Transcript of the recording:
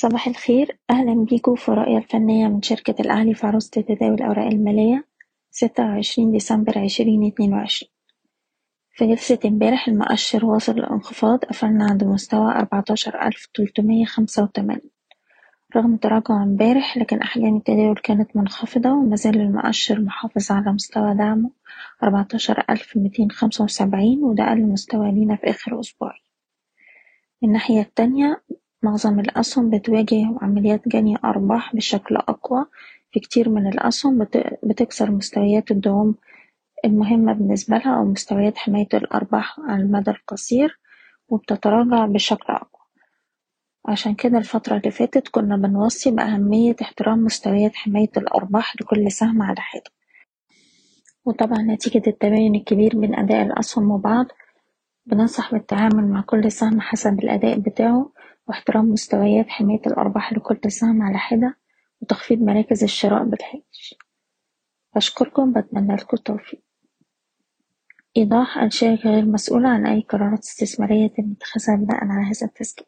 صباح الخير. أهلا بيكم في الرؤية الفنية من شركة الأهلي في عروض تداول الأوراق المالية ستة وعشرين ديسمبر عشرين اتنين وعشرين. في جلسة امبارح المؤشر واصل الانخفاض قفلنا عند مستوى أربعتاشر ألف تلتمية خمسة وتمانين. رغم تراجع امبارح لكن أحجام التداول كانت منخفضة ومازال المؤشر محافظ على مستوى دعمه أربعتاشر ألف ميتين خمسة وسبعين وده أقل مستوى لينا في آخر أسبوعين الناحية التانية معظم الأسهم بتواجه عمليات جني أرباح بشكل أقوى في كتير من الأسهم بتكسر مستويات الدعم المهمة بالنسبة لها أو مستويات حماية الأرباح على المدى القصير وبتتراجع بشكل أقوى. عشان كده الفترة اللي فاتت كنا بنوصي بأهمية احترام مستويات حماية الأرباح لكل سهم على حدة. وطبعا نتيجة التباين الكبير بين أداء الأسهم وبعض بننصح بالتعامل مع كل سهم حسب الأداء بتاعه واحترام مستويات حماية الأرباح لكل سهم على حدة وتخفيض مراكز الشراء بالهامش بشكركم بتمنى لكم التوفيق. إيضاح: الشركة غير مسؤولة عن أي قرارات استثمارية يتم اتخاذها بناءً على هذا التسجيل.